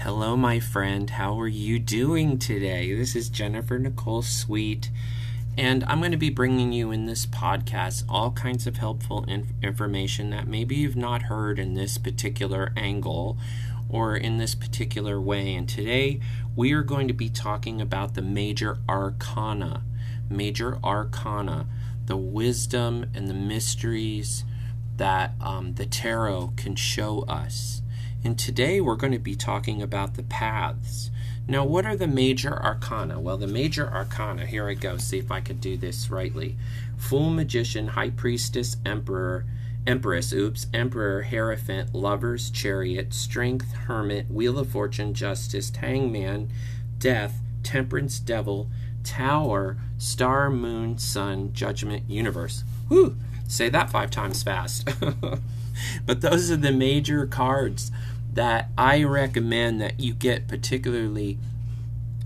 Hello, my friend. How are you doing today? This is Jennifer Nicole Sweet, and I'm going to be bringing you in this podcast all kinds of helpful inf- information that maybe you've not heard in this particular angle or in this particular way. And today we are going to be talking about the major arcana. Major arcana, the wisdom and the mysteries that um, the tarot can show us. And today we're going to be talking about the paths. Now, what are the major arcana? Well, the major arcana, here I go, see if I could do this rightly. Fool, magician, high priestess, emperor, empress, oops, emperor, hierophant, lovers, chariot, strength, hermit, wheel of fortune, justice, hangman, death, temperance, devil, tower, star, moon, sun, judgment, universe. Whew! Say that five times fast. but those are the major cards that I recommend that you get particularly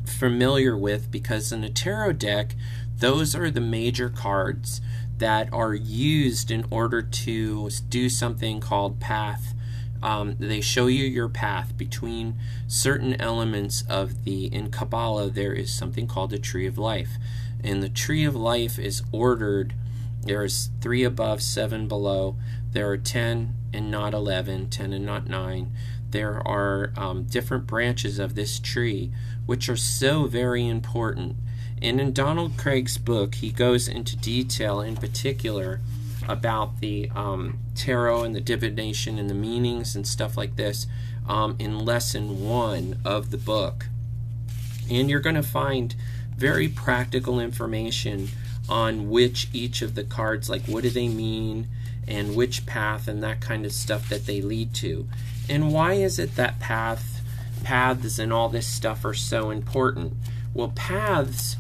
familiar with because in a tarot deck, those are the major cards that are used in order to do something called path. Um, they show you your path between certain elements of the. In Kabbalah, there is something called the Tree of Life, and the Tree of Life is ordered. There's three above, seven below. There are ten and not 11, 10 and not nine there are um, different branches of this tree which are so very important. And in Donald Kraig's book, he goes into detail in particular about the um, tarot and the divination and the meanings and stuff like this um, in lesson one of the book. And you're going to find very practical information on which each of the cards, like what do they mean, and which path and that kind of stuff that they lead to. And why is it that path, paths and all this stuff are so important? Well, paths,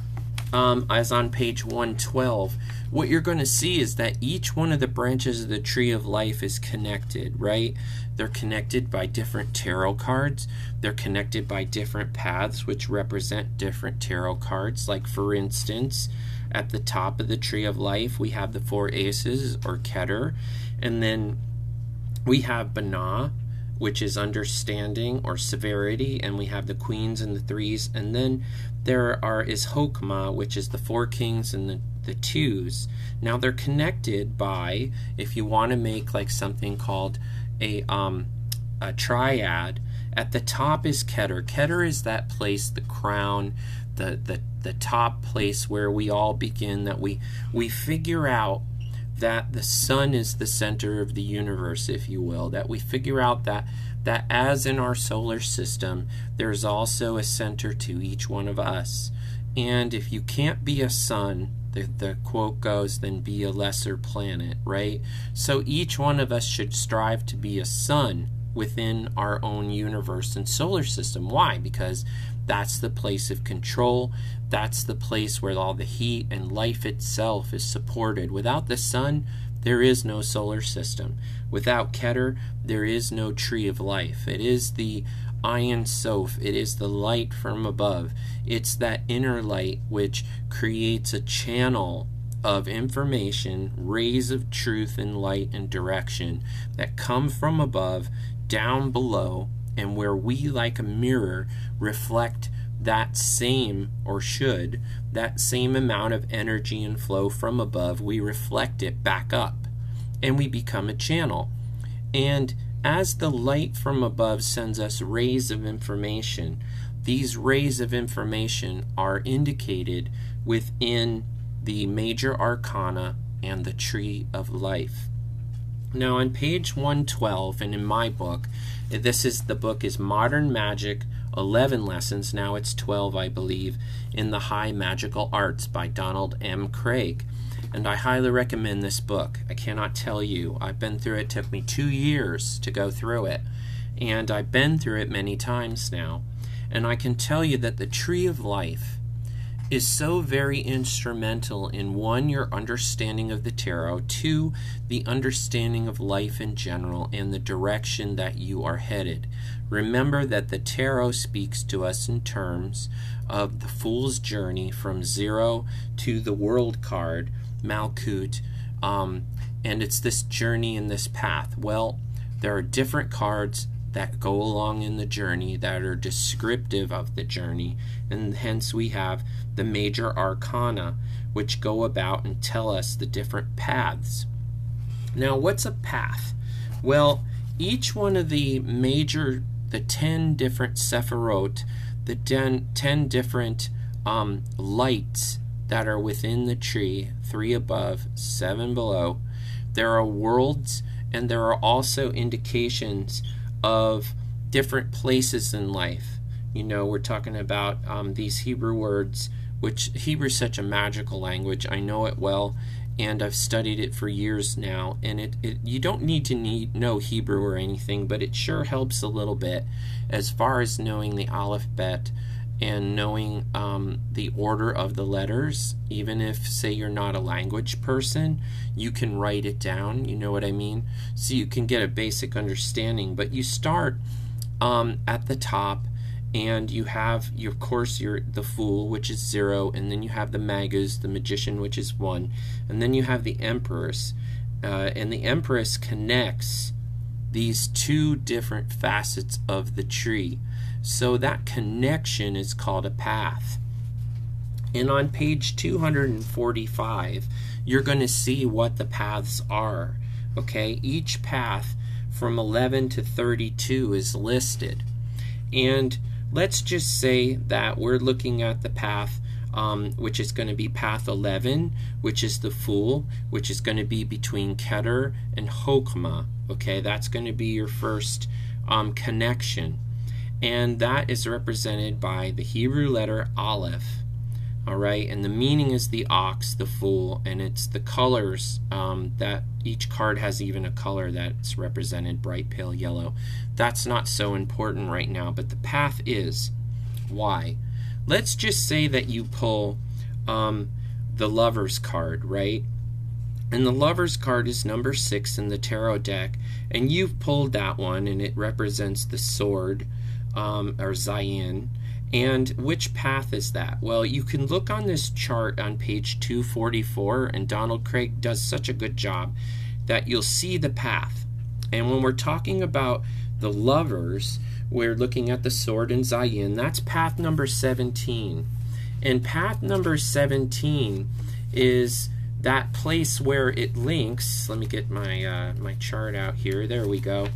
um, as on page 112, what you're going to see is that each one of the branches of the tree of life is connected, right? They're connected by different tarot cards. They're connected by different paths, which represent different tarot cards. Like, for instance, at the top of the tree of life, we have the four aces or Keter, and then we have Binah, which is understanding or severity, and we have the queens and the threes, and then there are is Hokmah, which is the four kings and the, the twos. Now they're connected by if you want to make like something called a um a triad. At the top is Keter. Keter is that place, the crown, the the the top place where we all begin. That we we figure out that the sun is the center of the universe, if you will, that we figure out that that as in our solar system, there's also a center to each one of us. And if you can't be a sun, the, the quote goes, then be a lesser planet, right? So each one of us should strive to be a sun within our own universe and solar system. Why? Because that's the place of control. That's the place where all the heat and life itself is supported. Without the sun, there is no solar system. Without Keter, there is no tree of life. It is the Ein Sof. It is the light from above. It's that inner light which creates a channel of information, rays of truth and light and direction that come from above down below, and where we, like a mirror, reflect that same, or should, that same amount of energy and flow from above, we reflect it back up and we become a channel. And as the light from above sends us rays of information, these rays of information are indicated within the major arcana and the tree of life. Now, on page 112, and in my book, this is the book is Modern Magick 11 lessons, now it's 12, I believe, in the High Magickal Arts by Donald M. Kraig. And I highly recommend this book. I cannot tell you. I've been through it. it took me two years to go through it. And I've been through it many times now. And I can tell you that the Tree of Life is so very instrumental in one, your understanding of the tarot, two, the understanding of life in general and the direction that you are headed. Remember that the tarot speaks to us in terms of the fool's journey from zero to the world card, Malkut, um, and it's this journey and this path. Well, there are different cards that go along in the journey that are descriptive of the journey, and hence we have the major arcana, which go about and tell us the different paths. Now, what's a path? Well, each one of the major, the 10 different sephirot, the 10, 10 different um, lights that are within the tree, three above, seven below, there are worlds and there are also indications of different places in life. You know, we're talking about um, these Hebrew words, which Hebrew is such a magical language. I know it well, and I've studied it for years now. And it, it you don't need to need know Hebrew or anything, but it sure helps a little bit as far as knowing the alphabet and knowing um, the order of the letters, even if, say, you're not a language person, you can write it down. You know what I mean? So you can get a basic understanding. But you start um, at the top, and you have, your, of course, your the fool, which is zero, and then you have the magus, the magician, which is one, and then you have the empress, uh, and the empress connects these two different facets of the tree. So that connection is called a path. And on page 245, you're going to see what the paths are. Okay, each path from 11 to 32 is listed. And let's just say that we're looking at the path um, which is going to be path 11, which is the Fool, which is going to be between Keter and Hokmah. Okay, that's going to be your first um, connection. And that is represented by the Hebrew letter Aleph. All right, and the meaning is the ox, the fool, and it's the colors um, that each card has even a color that's represented bright pale yellow. That's not so important right now, but the path is. Why? Let's just say that you pull um, the lover's card, right? And the lover's card is number six in the tarot deck, and you've pulled that one, and it represents the sword um, or Zayin. And which path is that? Well, you can look on this chart on page 244, and Donald Kraig does such a good job that you'll see the path. And when we're talking about the lovers, we're looking at the sword in Zayin. That's path number 17. And path number 17 is that place where it links. Let me get my uh, my chart out here. There we go.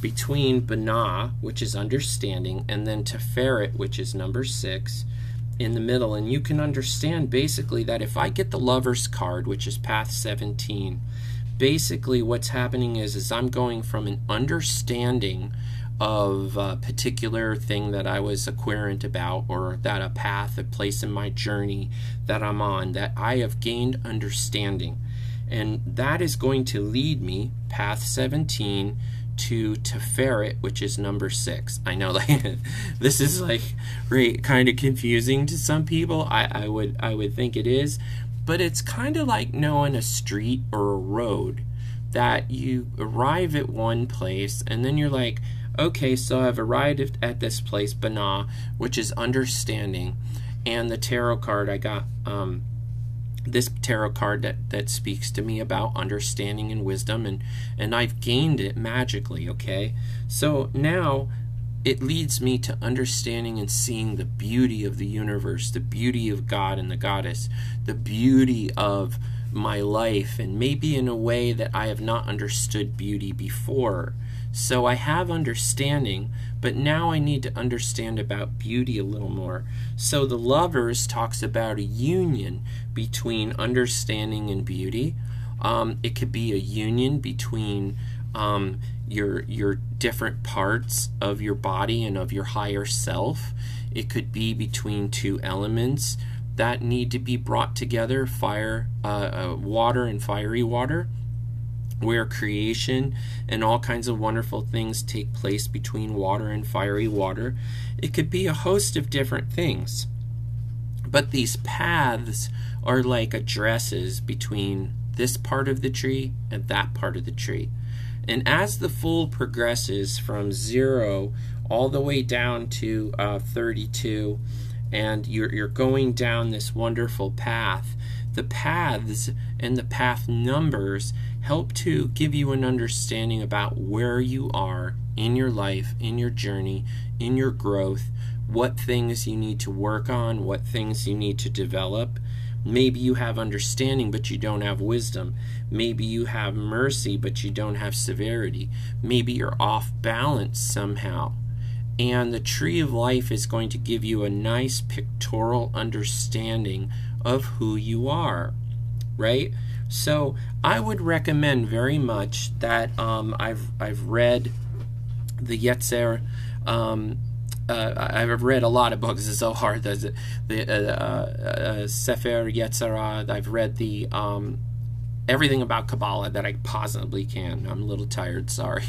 Between Binah, which is understanding, and then Tiferet, which is number six, in the middle. And you can understand basically that if I get the Lover's card, which is path 17, basically what's happening is, is I'm going from an understanding of a particular thing that I was a querent about, or that a path, a place in my journey that I'm on, that I have gained understanding. And that is going to lead me, path 17, to Tiferet, which is number six. I know like this is like right, kind of confusing to some people. I, I would I would think it is, but it's kind of like knowing a street or a road that you arrive at one place and then you're like, okay, so I've arrived at this place, Binah, which is understanding, and the tarot card I got, um, this tarot card that, that speaks to me about understanding and wisdom, and, and I've gained it magically, okay? So now it leads me to understanding and seeing the beauty of the universe, the beauty of God and the goddess, the beauty of my life, and maybe in a way that I have not understood beauty before. So I have understanding, but now I need to understand about beauty a little more. So the Lovers talks about a union between understanding and beauty. Um, it could be a union between um, your your different parts of your body and of your higher self. It could be between two elements that need to be brought together: fire, uh, uh, water, and fiery water where creation and all kinds of wonderful things take place between water and fiery water. It could be a host of different things. But these paths are like addresses between this part of the tree and that part of the tree. And as the full progresses from zero all the way down to uh, 32, and you're, you're going down this wonderful path, the paths and the path numbers help to give you an understanding about where you are in your life, in your journey, in your growth, what things you need to work on, what things you need to develop. Maybe you have understanding, but you don't have wisdom. Maybe you have mercy, but you don't have severity. Maybe you're off balance somehow. And the tree of life is going to give you a nice pictorial understanding of who you are, right? So I would recommend very much that um, I've I've read the Yetzer. Um, uh, I've read a lot of books. It's so hard. The, the uh, uh, Sefer Yetzirah. I've read the um, everything about Kabbalah that I possibly can. I'm a little tired. Sorry.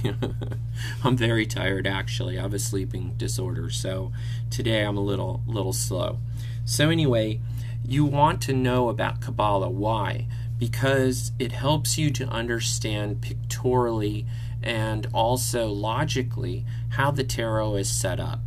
I'm very tired actually. I have a sleeping disorder, so today I'm a little little slow. So anyway, you want to know about Kabbalah. Why? Because it helps you to understand pictorially and also logically how the tarot is set up,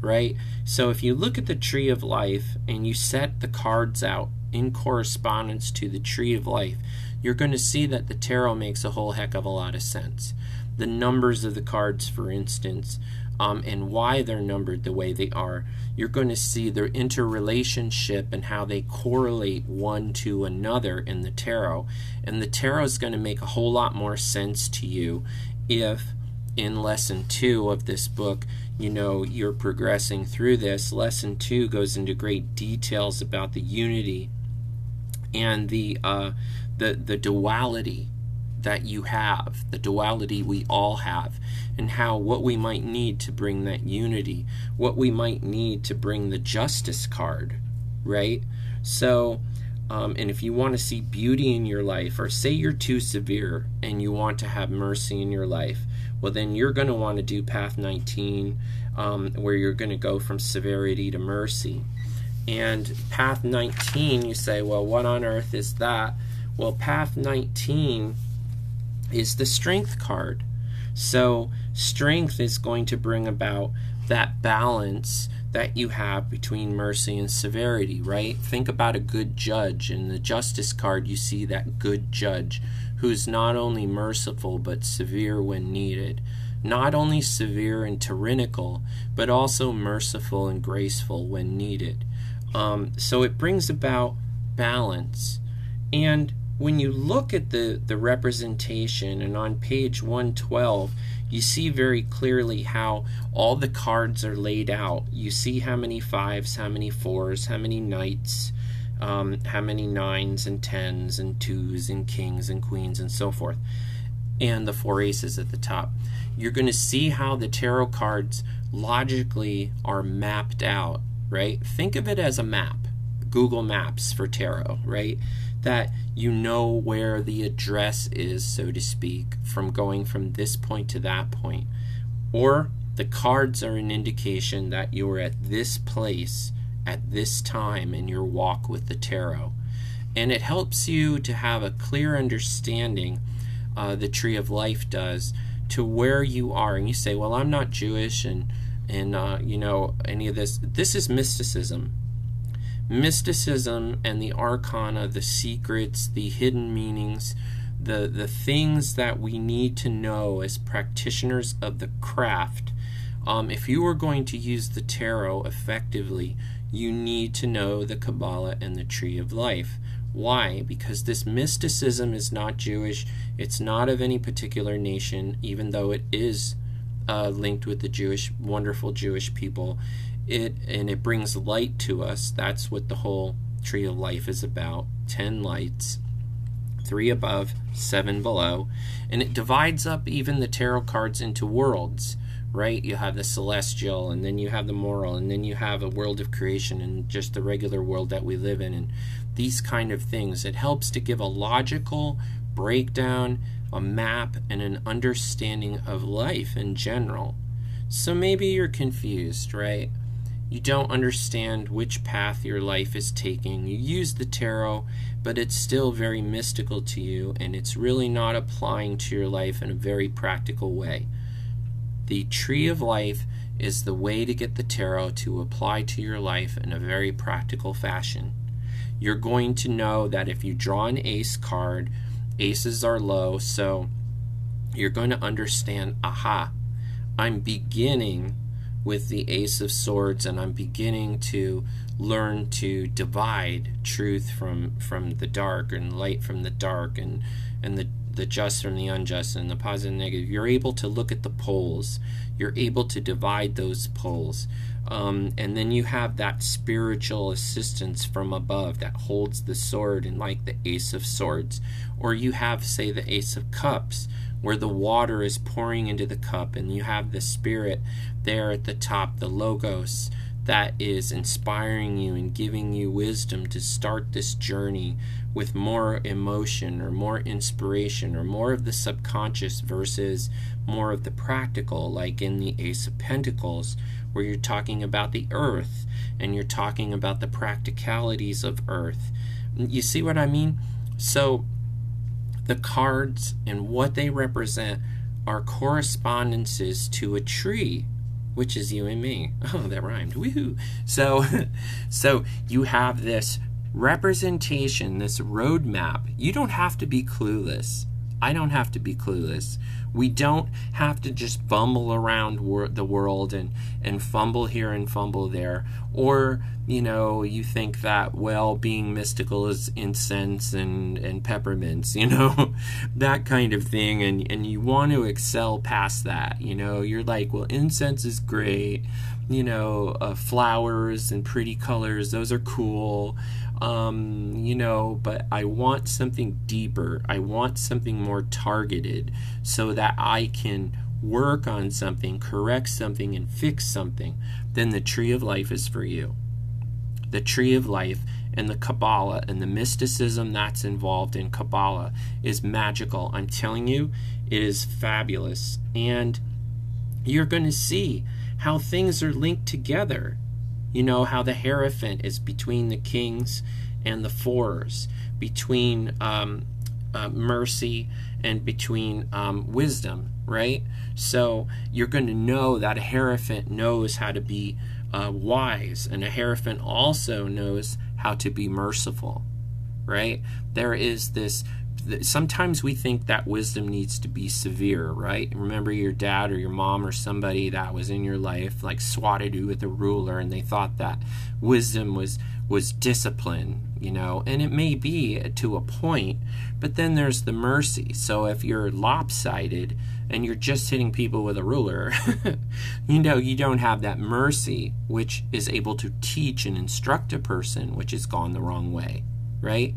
right? So if you look at the tree of life and you set the cards out in correspondence to the tree of life, you're going to see that the tarot makes a whole heck of a lot of sense. The numbers of the cards, for instance, um, and why they're numbered the way they are, you're going to see their interrelationship and how they correlate one to another in the tarot. And the tarot is going to make a whole lot more sense to you if in lesson two of this book, you know, you're progressing through this. Lesson two goes into great details about the unity and the uh, the the duality that you have, the duality we all have, and how what we might need to bring that unity, what we might need to bring the justice card, right? So, um, and if you want to see beauty in your life, or say you're too severe and you want to have mercy in your life, well, then you're going to want to do Path 19, um, where you're going to go from severity to mercy. And Path 19, you say, well, what on earth is that? Well, Path 19 is the strength card. So, strength is going to bring about that balance that you have between mercy and severity, right? Think about a good judge. In the justice card, you see that good judge who's not only merciful but severe when needed. Not only severe and tyrannical, but also merciful and graceful when needed. Um, so it brings about balance. And when you look at the, the representation, and on page 112, you see very clearly how all the cards are laid out. You see how many fives, how many fours, how many knights, um, how many nines and tens and twos and kings and queens and so forth, and the four aces at the top. You're going to see how the tarot cards logically are mapped out, right? Think of it as a map, Google Maps for tarot, right? that you know where the address is, so to speak, from going from this point to that point. Or the cards are an indication that you're at this place at this time in your walk with the tarot. And it helps you to have a clear understanding, uh, the tree of life does, to where you are. And you say, well, I'm not Jewish and, and uh, you know, any of this. This is mysticism mysticism and the arcana, the secrets, the hidden meanings, the, the things that we need to know as practitioners of the craft. Um, if you are going to use the tarot effectively, you need to know the Kabbalah and the Tree of Life. Why? Because this mysticism is not Jewish, it's not of any particular nation, even though it is uh, linked with the Jewish, wonderful Jewish people it and it brings light to us. That's what the whole tree of life is about. 10 lights, 3 above, 7 below, and it divides up even the tarot cards into worlds, right? You have the celestial and then you have the moral and then you have a world of creation and just the regular world that we live in and these kind of things. It helps to give a logical breakdown, a map and an understanding of life in general. So maybe you're confused, right? You don't understand which path your life is taking. You use the tarot, but it's still very mystical to you, and it's really not applying to your life in a very practical way. The tree of life is the way to get the tarot to apply to your life in a very practical fashion. You're going to know that if you draw an ace card, aces are low, so you're going to understand aha, I'm beginning with the Ace of Swords and I'm beginning to learn to divide truth from from the dark and light from the dark and and the the just from the unjust and the positive and negative. You're able to look at the poles. You're able to divide those poles. Um, and then you have that spiritual assistance from above that holds the sword and like the ace of swords or you have say the ace of cups where the water is pouring into the cup and you have the spirit there at the top the logos that is inspiring you and giving you wisdom to start this journey with more emotion or more inspiration or more of the subconscious versus more of the practical like in the ace of pentacles where you're talking about the earth and you're talking about the practicalities of earth. You see what I mean? So the cards and what they represent are correspondences to a tree which is you and me. Oh, that rhymed. Woohoo! So, so you have this representation, this roadmap. You don't have to be clueless. I don't have to be clueless. We don't have to just bumble around wor- the world and, and fumble here and fumble there. Or, you know, you think that, well, being mystical is incense and, and peppermints, you know, that kind of thing. And, and you want to excel past that. You know, you're like, well, incense is great. You know, uh, flowers and pretty colors, those are cool um, you know, but I want something deeper. I want something more targeted so that I can work on something, correct something, and fix something. Then the tree of life is for you. The tree of life and the Kabbalah and the mysticism that's involved in Kabbalah is magical. I'm telling you, it is fabulous. And you're going to see how things are linked together. You know how the Hierophant is between the kings and the fours, between um, uh, mercy and between um, wisdom, right? So you're going to know that a Hierophant knows how to be uh, wise, and a Hierophant also knows how to be merciful, right? There is this sometimes we think that wisdom needs to be severe, right? Remember your dad or your mom or somebody that was in your life like swatted you with a ruler and they thought that wisdom was was discipline, you know, and it may be to a point, but then there's the mercy. So if you're lopsided and you're just hitting people with a ruler, you know, you don't have that mercy which is able to teach and instruct a person which has gone the wrong way, right?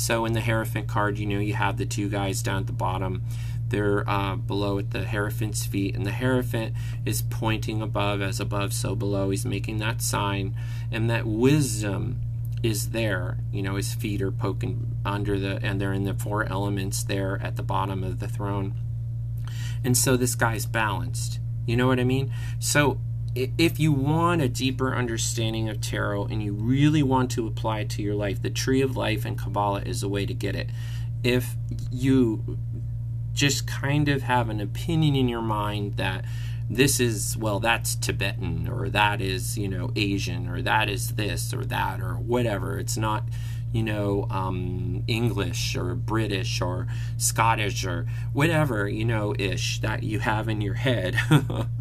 So in the Hierophant card, you know, you have the two guys down at the bottom. They're uh, below at the Hierophant's feet, and the Hierophant is pointing above, as above, so below. He's making that sign, and that wisdom is there. You know, his feet are poking under the, and they're in the four elements there at the bottom of the throne. And so this guy's balanced. You know what I mean? So if you want a deeper understanding of tarot and you really want to apply it to your life, the Tree of Life and Kabbalah is the way to get it. If you just kind of have an opinion in your mind that this is, well, that's Tibetan or that is, you know, Asian or that is this or that or whatever, it's not, you know, um, English or British or Scottish or whatever, you know, ish that you have in your head.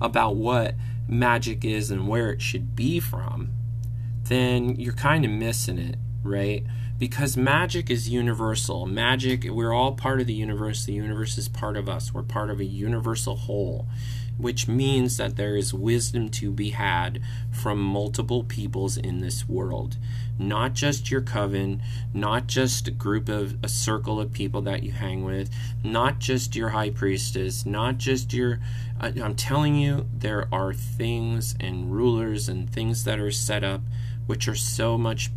about what magic is and where it should be from, then you're kind of missing it, right? Because magic is universal. Magic, we're all part of the universe. The universe is part of us. We're part of a universal whole which means that there is wisdom to be had from multiple peoples in this world. Not just your coven, not just a group of a circle of people that you hang with, not just your high priestess, not just your. I'm telling you, there are things and rulers and things that are set up which are so much,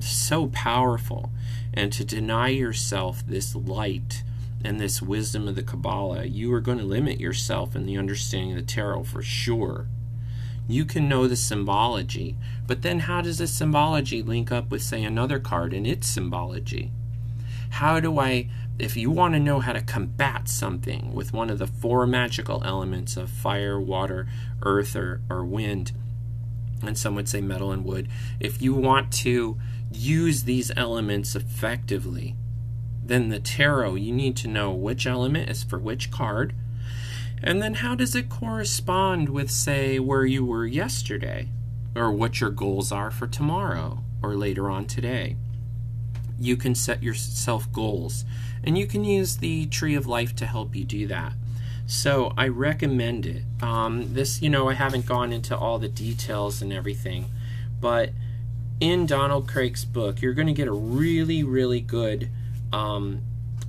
so powerful. And to deny yourself this light and this wisdom of the Kabbalah, you are going to limit yourself in the understanding of the tarot for sure. You can know the symbology, but then how does the symbology link up with, say, another card and its symbology? How do I, if you want to know how to combat something with one of the four magical elements of fire, water, earth, or, or wind, and some would say metal and wood, if you want to use these elements effectively, then the tarot, you need to know which element is for which card And then how does it correspond with, say, where you were yesterday? Or what your goals are for tomorrow or later on today? You can set yourself goals. And you can use the Tree of Life to help you do that. So I recommend it. Um, this, you know, I haven't gone into all the details and everything, but in Donald Kraig's book, you're going to get a really, really good um,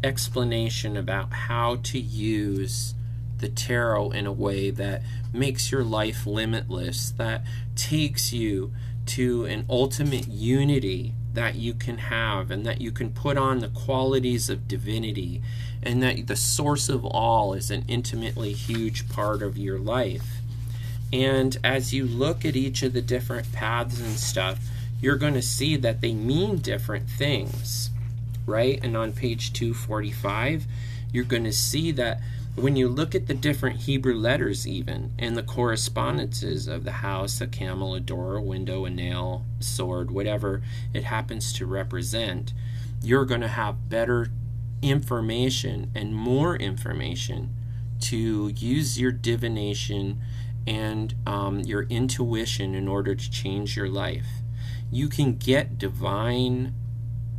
explanation about how to use the tarot in a way that makes your life limitless, that takes you to an ultimate unity that you can have, and that you can put on the qualities of divinity, and that the source of all is an intimately huge part of your life. And as you look at each of the different paths and stuff, you're going to see that they mean different things, right? And on page 245, you're going to see that when you look at the different Hebrew letters, even and the correspondences of the house, a camel, a door, a window, a nail, sword, whatever it happens to represent, you're going to have better information and more information to use your divination and um, your intuition in order to change your life. You can get divine,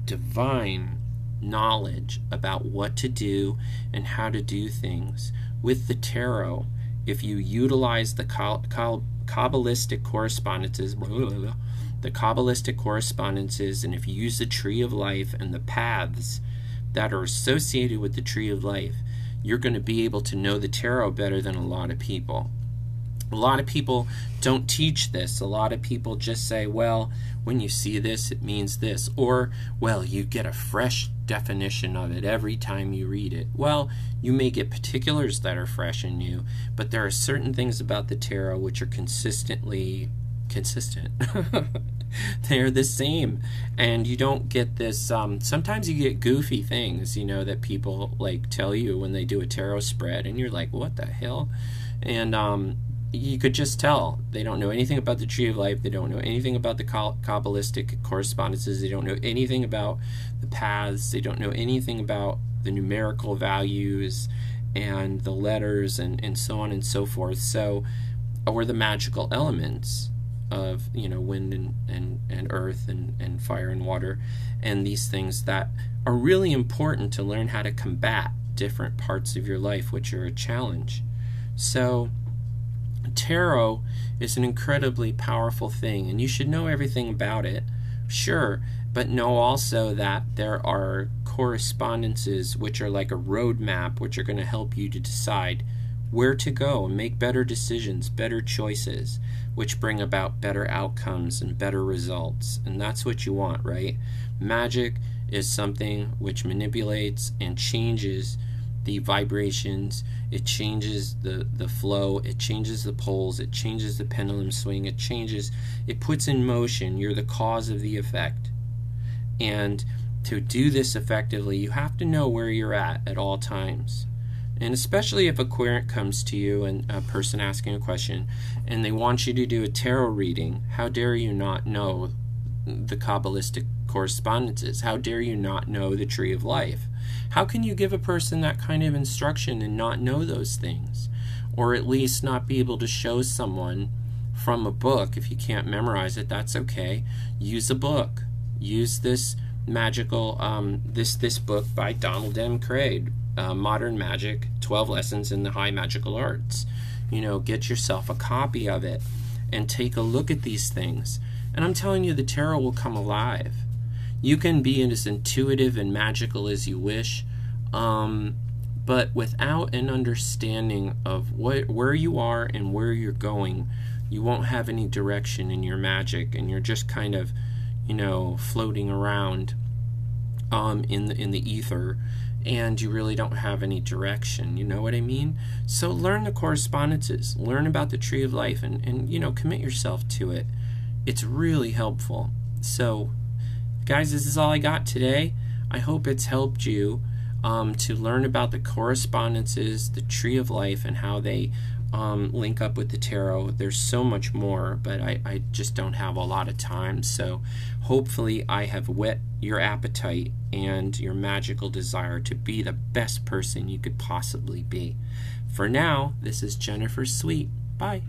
divine knowledge about what to do and how to do things with the tarot if you utilize the Kabbalistic correspondences, the Kabbalistic correspondences, and if you use the tree of life and the paths that are associated with the tree of life, you're going to be able to know the tarot better than a lot of people. A lot of people don't teach this. A lot of people just say, well, when you see this, it means this. Or, well, you get a fresh definition of it every time you read it. Well, you may get particulars that are fresh and new, but there are certain things about the tarot which are consistently consistent. They're the same. And you don't get this um, sometimes you get goofy things, you know, that people like tell you when they do a tarot spread and you're like, "What the hell?" And um, you could just tell. They don't know anything about the tree of life. They don't know anything about the kabbalistic correspondences. They don't know anything about the paths. They don't know anything about the numerical values and the letters and, and so on and so forth. So or the magical elements of you know wind and, and, and earth and, and fire and water and these things that are really important to learn how to combat different parts of your life which are a challenge. So tarot is an incredibly powerful thing, and you should know everything about it, sure, but know also that there are correspondences which are like a roadmap, which are going to help you to decide where to go and make better decisions, better choices, which bring about better outcomes and better results. And that's what you want, right? Magic is something which manipulates and changes the vibrations, it changes the, the flow, it changes the poles, it changes the pendulum swing, it changes, it puts in motion. You're the cause of the effect. And to do this effectively, you have to know where you're at at all times. And especially if a querent comes to you and a person asking a question and they want you to do a tarot reading, how dare you not know the Kabbalistic correspondences? How dare you not know the tree of life? How can you give a person that kind of instruction and not know those things? Or at least not be able to show someone from a book. If you can't memorize it, that's okay. Use a book. Use this magical um, this this book by Donald M. Kraig, uh, Modern Magick: Twelve Lessons in the High Magickal Arts. You know, get yourself a copy of it and take a look at these things. And I'm telling you, the tarot will come alive. You can be as intuitive and magical as you wish, um, but without an understanding of what where you are and where you're going, you won't have any direction in your magic, and you're just kind of, you know, floating around um, in the in the ether, and you really don't have any direction. You know what I mean? So learn the correspondences, learn about the tree of life, and and you know commit yourself to it. It's really helpful. So Guys, this is all I got today. I hope it's helped you um, to learn about the correspondences, the tree of life, and how they um, link up with the tarot. There's so much more, but I, I just don't have a lot of time. So hopefully, I have whet your appetite and your magical desire to be the best person you could possibly be. For now, this is Jennifer Sweet. Bye.